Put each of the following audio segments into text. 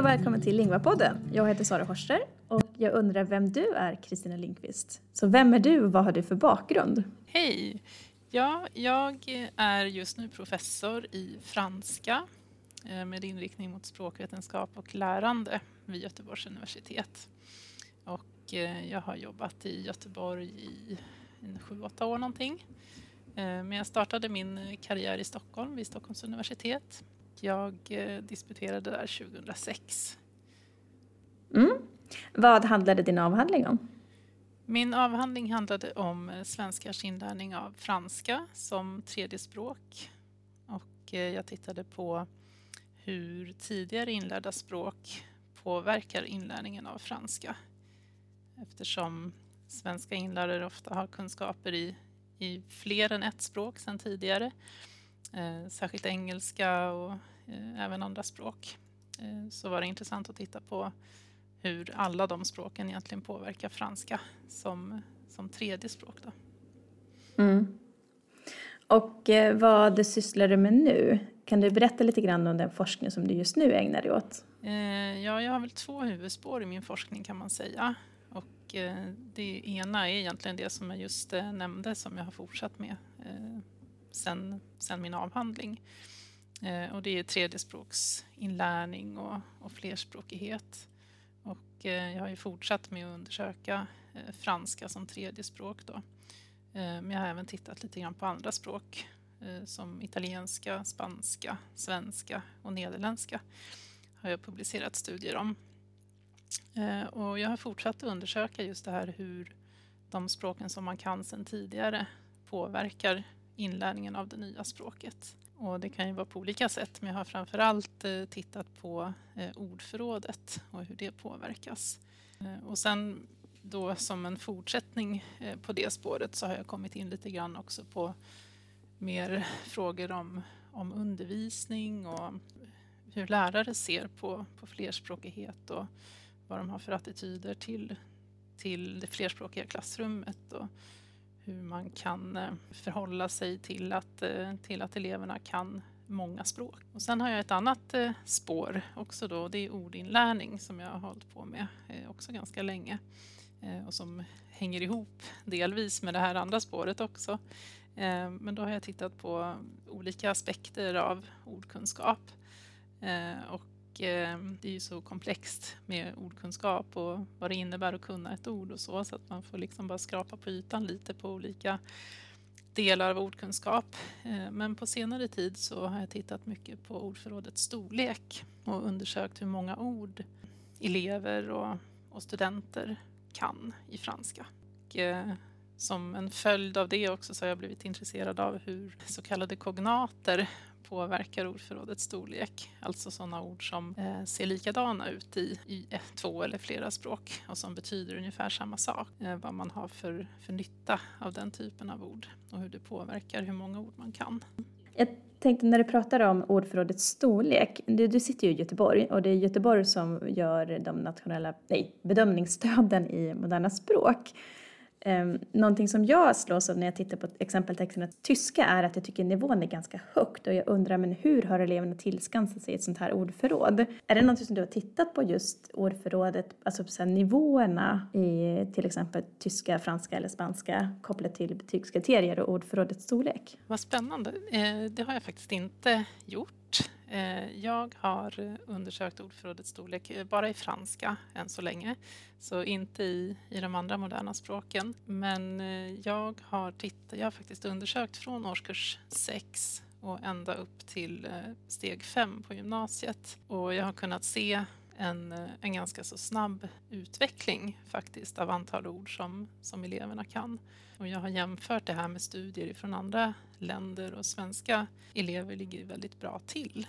och välkommen till Lingvapodden. Jag heter Sara Horster och jag undrar vem du är, Kristina Linkvist. Så vem är du och vad har du för bakgrund? Hej! Ja, jag är just nu professor i franska eh, med inriktning mot språkvetenskap och lärande vid Göteborgs universitet. Och eh, jag har jobbat i Göteborg i sju, åtta år någonting. Eh, men jag startade min karriär i Stockholm vid Stockholms universitet jag eh, disputerade där 2006. Mm. Vad handlade din avhandling om? Min avhandling handlade om eh, svenskars inlärning av franska som tredje språk. Och eh, jag tittade på hur tidigare inlärda språk påverkar inlärningen av franska. Eftersom svenska inlärare ofta har kunskaper i, i fler än ett språk sedan tidigare. Eh, särskilt engelska och Eh, även andra språk, eh, så var det intressant att titta på hur alla de språken egentligen påverkar franska som, som tredje språk. Då. Mm. Och vad sysslar du med nu? Kan du berätta lite grann om den forskning som du just nu ägnar dig åt? ja, jag har väl två huvudspår i min forskning kan man säga. Och det ena är egentligen det som jag just nämnde som jag har fortsatt med sen, sen min avhandling. Eh, och det är tredjespråksinlärning och, och flerspråkighet. Och eh, jag har ju fortsatt med att undersöka eh, franska som tredje språk då. Eh, men jag har även tittat lite grann på andra språk eh, som italienska, spanska, svenska och nederländska har jag publicerat studier om. Eh, och jag har fortsatt att undersöka just det här hur de språken som man kan sedan tidigare påverkar inlärningen av det nya språket. Och det kan ju vara på olika sätt, men jag har framförallt eh, tittat på eh, ordförrådet och hur det påverkas. Eh, och sen då som en fortsättning på det spåret så har jag kommit in lite grann också på mer frågor om, om undervisning och hur lärare ser på, på flerspråkighet och vad de har för attityder till, till det flerspråkiga klassrummet och hur man kan eh, förhålla sig till att, eh, till att eleverna kan många språk. Och sen har jag ett annat eh, spår också då, det är ordinlärning som jag har hållit på med också ganska länge och som hänger ihop delvis med det här andra spåret också. Men då har jag tittat på olika aspekter av ordkunskap och Eh, det är ju så komplext med ordkunskap och vad det innebär att kunna ett ord och så, så att man får liksom bara skrapa på ytan lite på olika delar av ordkunskap. Eh, men på senare tid så har jag tittat mycket på ordförrådets storlek och undersökt hur många ord elever och, och studenter kan i franska. Och, eh, som en följd av det också så har jag blivit intresserad av hur så kallade kognater påverkar ordförrådets storlek. Alltså sådana ord som eh, ser likadana ut i, i ett, två eller flera språk och som betyder ungefär samma sak. Eh, vad man har för, för nytta av den typen av ord och hur det påverkar hur många ord man kan. Jag tänkte när du pratar om ordförrådets storlek, du, du sitter ju i Göteborg och det är Göteborg som gör de nationella nej, bedömningsstöden i moderna språk. Um, någonting som jag slås av när jag tittar på exempeltexterna tyska är att jag tycker nivån är ganska högt och jag undrar men hur har eleverna tillskansat sig ett sånt här ordförråd? Är det någonting som du har tittat på just ordförrådet, alltså så nivåerna i till exempel tyska, franska eller spanska kopplat till betygskriterier och ordförrådets storlek? Vad spännande. Eh, det har jag faktiskt inte gjort gjort. Eh, jag har undersökt ordförrådets storlek eh, bara i franska än så länge, så inte i, i de andra moderna språken. Men eh, jag har, tittat, jag har faktiskt undersökt från årskurs 6 och ända upp till steg 5 på gymnasiet. Och jag har kunnat se en, eh, en ganska så snabb utveckling faktiskt av antal ord som, som eleverna kan. Och jag har jämfört det här med studier från andra länder och svenska elever ligger väldigt bra till.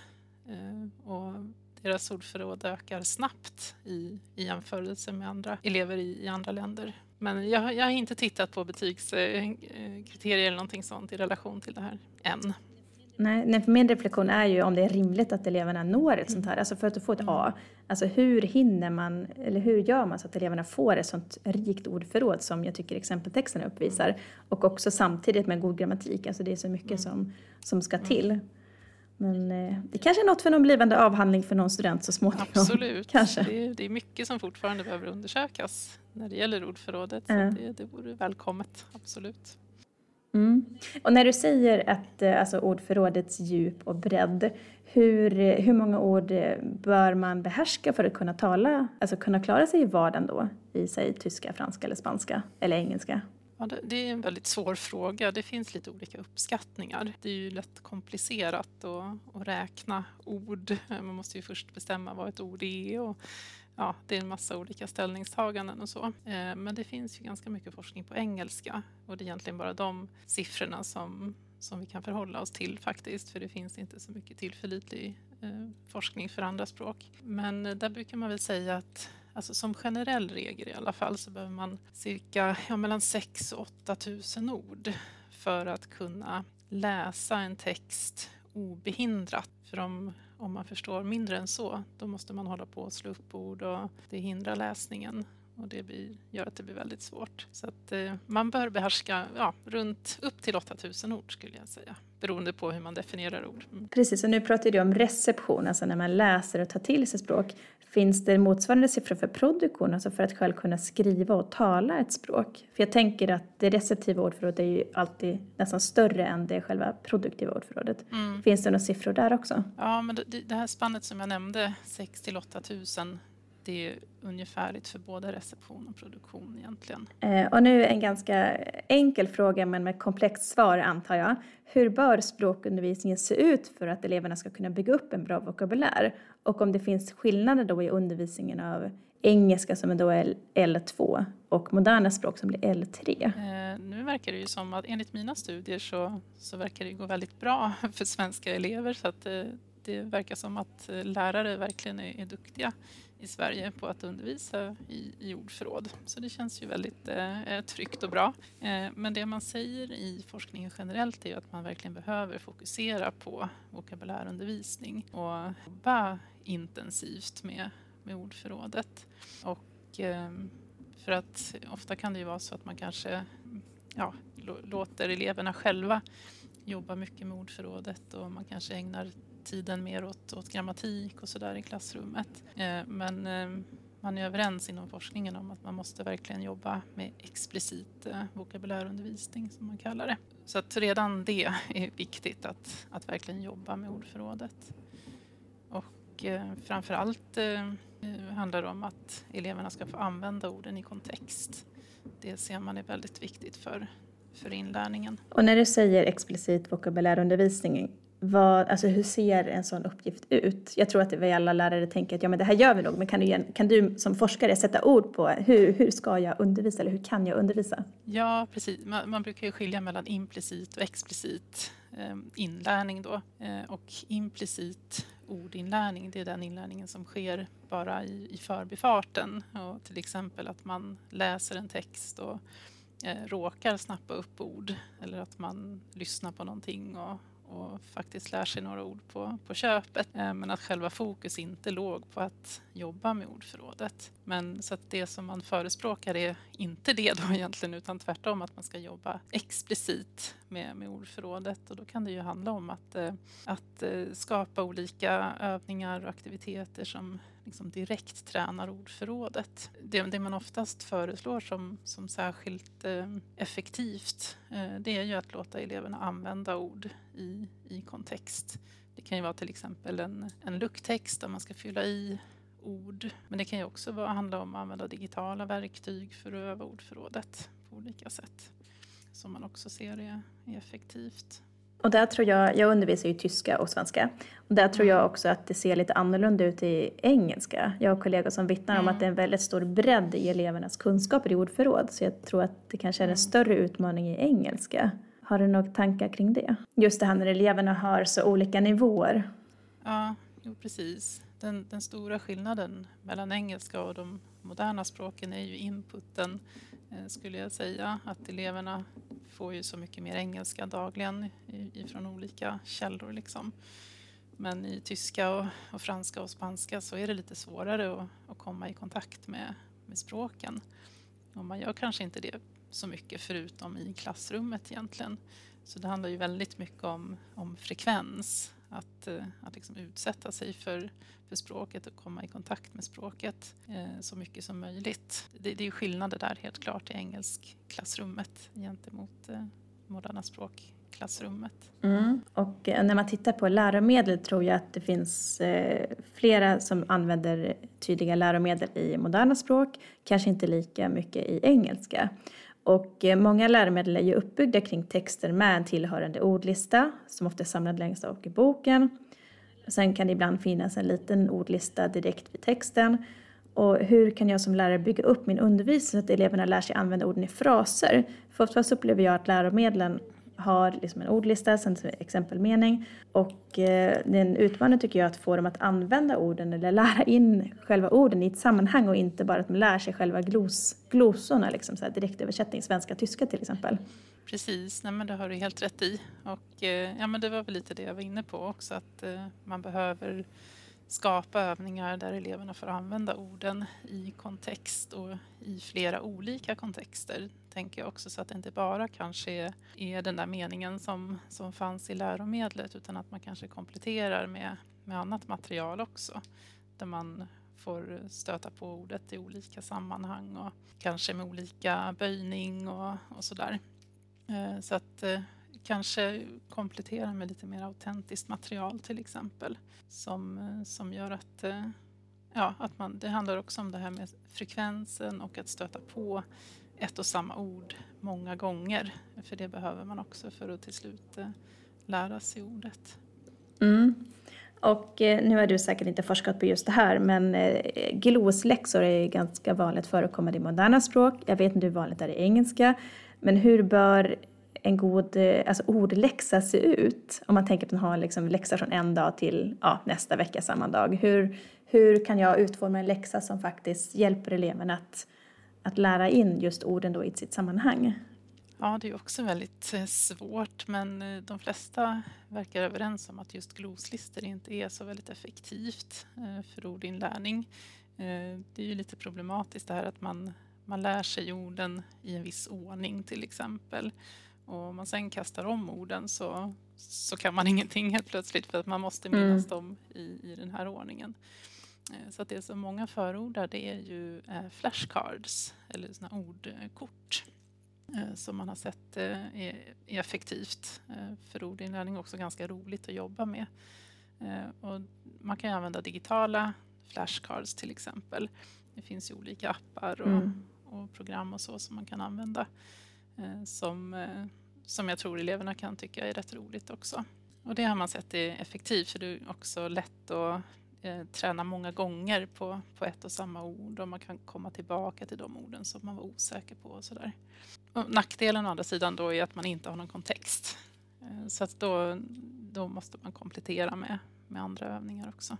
Eh, och deras ordförråd ökar snabbt i, i jämförelse med andra elever i, i andra länder. Men jag, jag, har inte tittat på betygskriterier eller någonting sånt i relation till det här än. Nej, nej, min reflektion är ju om det är rimligt att eleverna når ett sånt här, alltså för att få ett A. Alltså hur hinner man, eller hur gör man så att eleverna får ett sånt rikt ordförråd som jag tycker exempeltexterna uppvisar. Och också samtidigt med god grammatik, alltså det är så mycket mm. som, som ska till. Men eh, det kanske är något för någon blivande avhandling för någon student så småningom. Absolut, kanske. Det, är, det är mycket som fortfarande behöver undersökas när det gäller ordförrådet. Så Ja. det, det vore välkommet, absolut. Mm. Och när du säger att eh, alltså, ordförrådets djup och bredd, hur, eh, hur många ord eh, bör man behärska för att kunna tala, alltså kunna klara sig i vardagen då? I säg tyska, franska eller spanska eller engelska? Ja, det, det är en väldigt svår fråga. Det finns lite olika uppskattningar. Det är ju lätt komplicerat att, att räkna ord. Man måste ju först bestämma vad ett ord är. Och, ja, det är en massa olika ställningstaganden och så. Eh, men det finns ju ganska mycket forskning på engelska och det är egentligen bara de siffrorna som, som vi kan förhålla oss till faktiskt. För det finns inte så mycket tillförlitlig eh, forskning för andra språk. Men eh, där brukar man väl säga att Alltså som generell regel i alla fall så behöver man cirka ja, mellan 6 och 8 000 ord för att kunna läsa en text obehindrat. För om, om man förstår mindre än så, då måste man hålla på och slå upp ord och det hindrar läsningen. Och det blir, gör att det blir väldigt svårt. Så att, eh, man bör behärska ja, runt upp till 8000 ord skulle jag säga. Beroende på hur man definierar ord. Mm. Precis, och nu pratar du om reception, alltså när man läser och tar till sig språk. Finns det motsvarande siffror för produktion, alltså för att själv kunna skriva och tala ett språk? För jag tänker att det receptiva ordförrådet är ju alltid nästan större än det själva produktiva ordförrådet. Mm. Finns det några siffror där också? Ja, men det, det här spannet som jag nämnde, 6 till 8 000, det är ungefärligt för både reception och produktion egentligen. Eh, och nu en ganska enkel fråga men med komplext svar antar jag. Hur bör språkundervisningen se ut för att eleverna ska kunna bygga upp en bra vokabulär? Och om det finns skillnader då i undervisningen av engelska som då är L2 och moderna språk som blir L3? Eh, nu verkar det ju som att enligt mina studier så, så verkar det gå väldigt bra för svenska elever så att eh, det verkar som att eh, lärare verkligen är, är duktiga i Sverige på att undervisa i, i ordförråd. Så det känns ju väldigt eh, tryggt och bra. Eh, men det man säger i forskningen generellt är ju att man verkligen behöver fokusera på vokabulärundervisning och jobba intensivt med, med ordförrådet. Och, eh, för att ofta kan det ju vara så att man kanske ja, låter eleverna själva jobba mycket med ordförrådet och man kanske ägnar tiden mer åt, åt grammatik och sådär i klassrummet. Eh, men eh, man är överens inom forskningen om att man måste verkligen jobba med explicit eh, vokabulärundervisning som man kallar det. Så att redan det är viktigt att, att verkligen jobba med ordförrådet. Och framför allt handlar det om att eleverna ska få använda orden i kontext. Det ser man är väldigt viktigt för, för inlärningen. Och när du säger explicit vokabulärundervisning, vad, alltså hur ser en sån uppgift ut? Jag tror att vi alla lärare tänker att ja, men det här gör vi nog, men kan du, kan du som forskare sätta ord på hur, hur ska jag undervisa eller hur kan jag undervisa? Ja, precis. Man, man brukar ju skilja mellan implicit och explicit eh, inlärning då. Eh, och implicit ordinlärning, det är den inlärningen som sker bara i, i förbifarten. Och till exempel att man läser en text och eh, råkar snappa upp ord eller att man lyssnar på någonting och, och faktiskt lär sig några ord på, på köpet. Eh, men att själva fokus inte låg på att jobba med ordförrådet. Men så att det som man förespråkar är inte det då egentligen utan tvärtom att man ska jobba explicit med, med ordförrådet och då kan det ju handla om att, eh, att eh, skapa olika övningar och aktiviteter som liksom direkt tränar ordförrådet. Det, det man oftast föreslår som, som särskilt eh, effektivt eh, det är ju att låta eleverna använda ord i, i kontext. Det kan ju vara till exempel en, en lucktext där man ska fylla i ord. Men det kan ju också vara, handla om att använda digitala verktyg för att öva ordförrådet på olika sätt. Som man också ser är, är effektivt. Och där tror jag, jag undervisar ju tyska och svenska. Och där tror jag också att det ser lite annorlunda ut i engelska. Jag har kollegor som vittnar om Mm. att det är en väldigt stor bredd i elevernas kunskaper i ordförråd. Så jag tror att det kanske är en större utmaning i engelska. Har du några tankar kring det? Just det här när eleverna har så olika nivåer. Ja, jo, precis. Den, den stora skillnaden mellan engelska och de moderna språken är ju inputen, eh, skulle jag säga. Att eleverna får ju så mycket mer engelska dagligen ifrån olika källor. Liksom. Men i tyska och, och franska och spanska så är det lite svårare att, att komma i kontakt med, med språken. Och man gör kanske inte det så mycket förutom i klassrummet egentligen. Så det handlar ju väldigt mycket om, om frekvens att, eh, att liksom utsätta sig för, för språket och komma i kontakt med språket eh, så mycket som möjligt. Det, det är skillnader där helt klart i engelskklassrummet gentemot eh, moderna språk klassrummet. Mm. Och eh, när man tittar på läromedel tror jag att det finns eh, flera som använder tydliga läromedel i moderna språk, kanske inte lika mycket i engelska. Och eh, många läromedel är ju uppbyggda kring texter med en tillhörande ordlista som ofta är samlad längst bak i boken. Sen kan det ibland finnas en liten ordlista direkt vid texten. Och hur kan jag som lärare bygga upp min undervisning så att eleverna lär sig använda orden i fraser? För oftast upplever jag att läromedlen har liksom en ordlista, sen exempelmening. Och eh, det är en utmaning tycker jag att få dem att använda orden eller lära in själva orden i ett sammanhang och inte bara att de lär sig själva glos, glosorna, liksom så här direktöversättning svenska-tyska till exempel. Precis, nej men det har du helt rätt i. Och eh, ja, men det var väl lite det jag var inne på också, att eh, man behöver skapa övningar där eleverna får använda orden i kontext och i flera olika kontexter, tänker jag också, så att det inte bara kanske är den där meningen som, som fanns i läromedlet, utan att man kanske kompletterar med, med annat material också, där man får stöta på ordet i olika sammanhang och kanske med olika böjning och, och sådär. Eh, så att eh, kanske komplettera med lite mer autentiskt material till exempel. Som, eh, som gör att, eh, ja, att man, det handlar också om det här med frekvensen och att stöta på ett och samma ord många gånger. För det behöver man också för att till slut eh, lära sig ordet. Mm. Och nu har du säkert inte forskat på just det här, men glosläxor är ganska vanligt förekommande i moderna språk. Jag vet inte hur vanligt det är i engelska. Men hur bör en god eh, alltså ordläxa se ut? Om man tänker att man har liksom läxa från en dag till ja, nästa vecka samma dag. Hur, hur kan jag utforma en läxa som faktiskt hjälper eleven att, att lära in just orden då i sitt sammanhang? Ja, det är också väldigt eh, svårt men eh, de flesta verkar överens om att just gloslistor inte är så väldigt effektivt för ordinlärning. Det är ju lite problematiskt det här att man, man lär sig orden i en viss ordning till exempel. Och om man sen kastar om orden så, så kan man ingenting helt plötsligt för att man måste mm. minnas mm. dem i, i den här ordningen. Eh, så att det som många förordar det är ju eh, flashcards eller såna ordkort eh, som man har sett är effektivt för ordinlärning också ganska roligt att jobba med. Och man kan använda digitala flashcards till exempel. Det finns ju olika appar och, mm. och program och så som man kan använda som som jag tror eleverna kan tycka är rätt roligt också. Och det har man sett är effektivt för det är också lätt att eh, träna många gånger på, på ett och samma ord och man kan komma tillbaka till de orden som man var osäker på och sådär. nackdelen å andra sidan då är att man inte har någon kontext. Eh, så att då, då måste man komplettera med, med andra övningar också.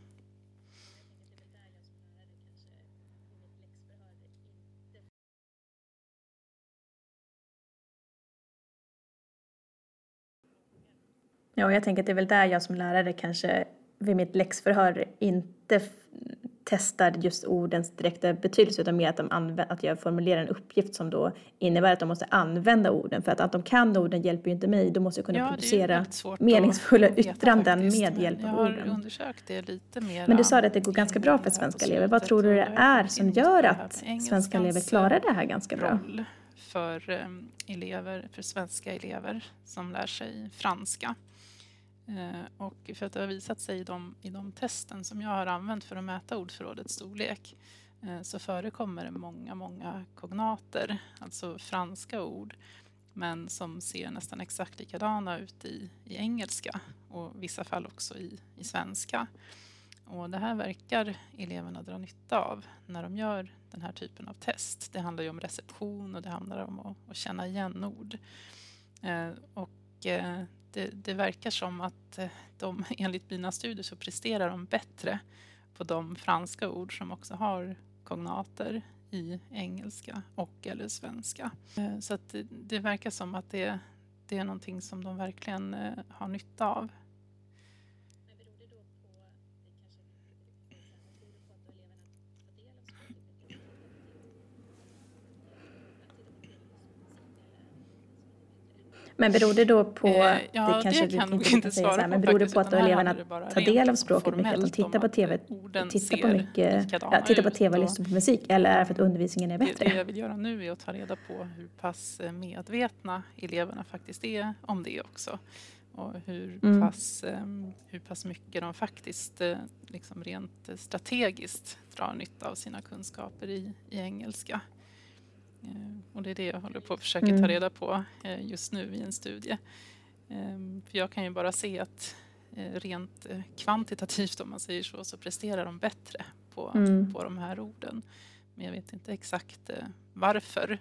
Ja, och jag tänker att det är väl där jag som lärare kanske vid mitt läxförhör inte testar just ordens direkta betydelse utan mer att, de att jag formulerar en uppgift som då innebär att de måste använda orden. För att, att de kan orden hjälper ju inte mig, då måste jag kunna ja, producera meningsfulla yttranden med hjälp av orden. Jag har undersökt det lite mer. Men du sa att det går ganska bra för svenska elever. Vad tror du det är som gör att svenska elever klarar det här ganska bra? för ehm, elever, för svenska elever som lär sig franska. Eh, och för att det har visat sig i de, i de testen som jag har använt för att mäta ordförrådets storlek eh, så förekommer det många, många kognater, alltså franska ord, men som ser nästan exakt likadana ut i, i engelska och i vissa fall också i, i svenska. Och det här verkar eleverna dra nytta av när de gör den här typen av test. Det handlar ju om reception och det handlar om att, att känna igen ord. Eh, och eh, det, det, verkar som att eh, de, enligt mina studier så presterar de bättre på de franska ord som också har kognater i engelska och eller svenska. Eh, så att det, det verkar som att det, det är någonting som de verkligen eh, har nytta av. Men beror det då på, Eh, ja, det kanske det kan nog inte inte svara så här, men beror det på att eleverna det tar del av språket mycket, att de tittar på TV, tittar på mycket, ja, tittar på TV och lyssnar på musik, eller är det för att undervisningen är Det, det bättre? jag vill göra nu är att ta reda på hur pass eh, medvetna eleverna faktiskt är om det också. Och hur, Mm. pass, eh, hur pass mycket de faktiskt eh, liksom rent eh, strategiskt drar nytta av sina kunskaper i, i engelska. Eh, Och det är det jag håller på att försöka Mm. ta reda på eh, just nu i en studie. Ehm, För jag kan ju bara se att eh, rent kvantitativt om man säger så, så presterar de bättre på, Mm. på de här orden. Men jag vet inte exakt varför.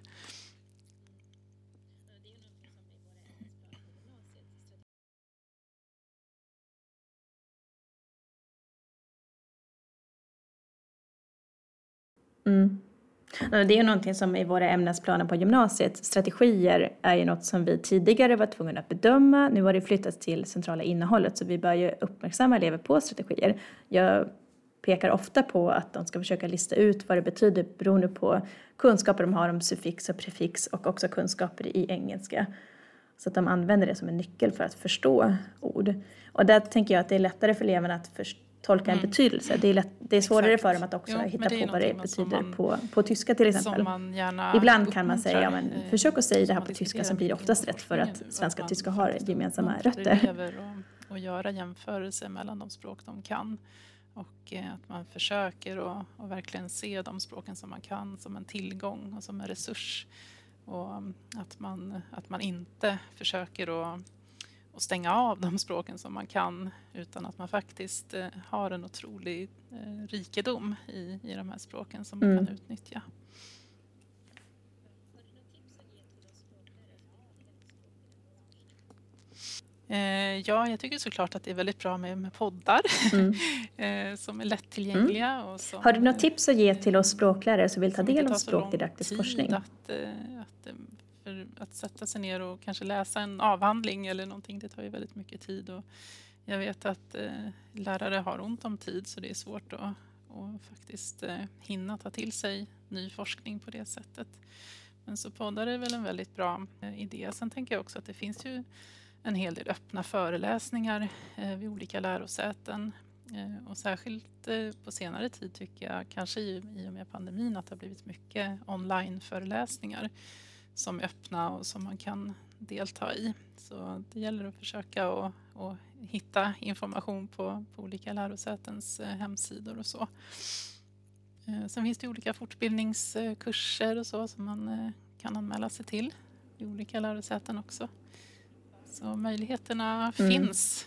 Mm. Det är någonting som i våra ämnesplaner på gymnasiet, strategier är ju något som vi tidigare var tvungna att bedöma. Nu har det flyttats till centrala innehållet så vi bör ju uppmärksamma elever på strategier. Jag pekar ofta på att de ska försöka lista ut vad det betyder beroende på kunskaper de har om suffix och prefix och också kunskaper i engelska. Så att de använder det som en nyckel för att förstå ord. Och där tänker jag att det är lättare för eleverna att förstå tolka en Mm. betydelse. Det är, lätt, det är svårare Exakt. för dem att också Jo, hitta på vad det betyder man- på, på tyska till exempel. Ibland kan man säga, ja, men eh, försök att säga det här på tyska så blir det oftast rätt för att svenska och tyska har gemensamma rötter. och, och göra jämförelser mellan de språk de kan. Och eh, att man försöker att och verkligen se de språken som man kan som en tillgång och som en resurs. Och um, att man, att man inte försöker att, att stänga av de språken som man kan utan att man faktiskt eh, har en otrolig eh, rikedom i, i de här språken som man Mm. kan utnyttja. Eh, ja, jag tycker såklart att det är väldigt bra med, med poddar Mm. som är lättillgängliga. Och som, Har du något tips att ge till oss språklärare som vill ta som del av språkdidaktisk forskning? Att, att, för att sätta sig ner och kanske läsa en avhandling eller någonting, det tar ju väldigt mycket tid. Och jag vet att eh, lärare har ont om tid så det är svårt att, och faktiskt eh, hinna ta till sig ny forskning på det sättet. Men så poddar är väl en väldigt bra eh, idé. Sen tänker jag också att det finns ju en hel del öppna föreläsningar eh, vid olika lärosäten. Eh, och särskilt eh, på senare tid tycker jag, kanske i, i och med pandemin, att det har blivit mycket online-föreläsningar som är öppna och som man kan delta i. Så det gäller att försöka och, och hitta information på, på olika lärosätens eh, hemsidor och så. Eh, sen finns det olika fortbildningskurser och så som man eh, kan anmäla sig till i olika lärosäten också. Så möjligheterna Mm. finns.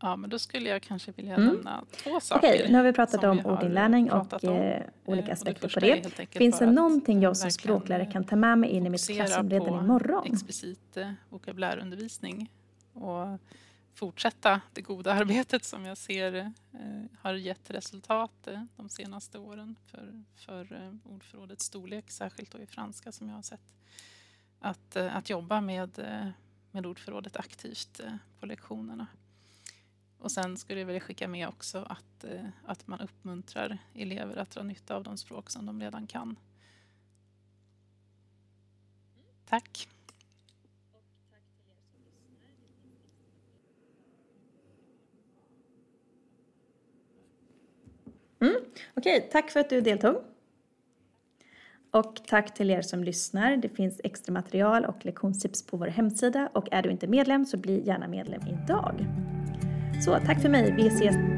Ja, men då skulle jag kanske vilja Mm. nämna två saker. Okej, nu har vi pratat om ordinlärning och om. eh, olika Eh, och aspekter på det. Finns det någonting jag som språklärare eh, kan ta med mig in i mitt klassrum redan imorgon? explicit eh, vokabulärundervisning och fortsätta det goda arbetet som jag ser eh, har gett resultat eh, de senaste åren för, för ordförrådets storlek, särskilt då i franska som jag har sett. Att, att jobba med, med ordförrådet aktivt på lektionerna. Och sen skulle jag vilja skicka med också att, eh, att man uppmuntrar elever att dra nytta av de språk som de redan kan. Tack. Mm, okej, tack för att du deltog. Och tack till er som lyssnar. Det finns extra material och lektionstips på vår hemsida och är du inte medlem så bli gärna medlem idag. Så tack för mig. Vi ses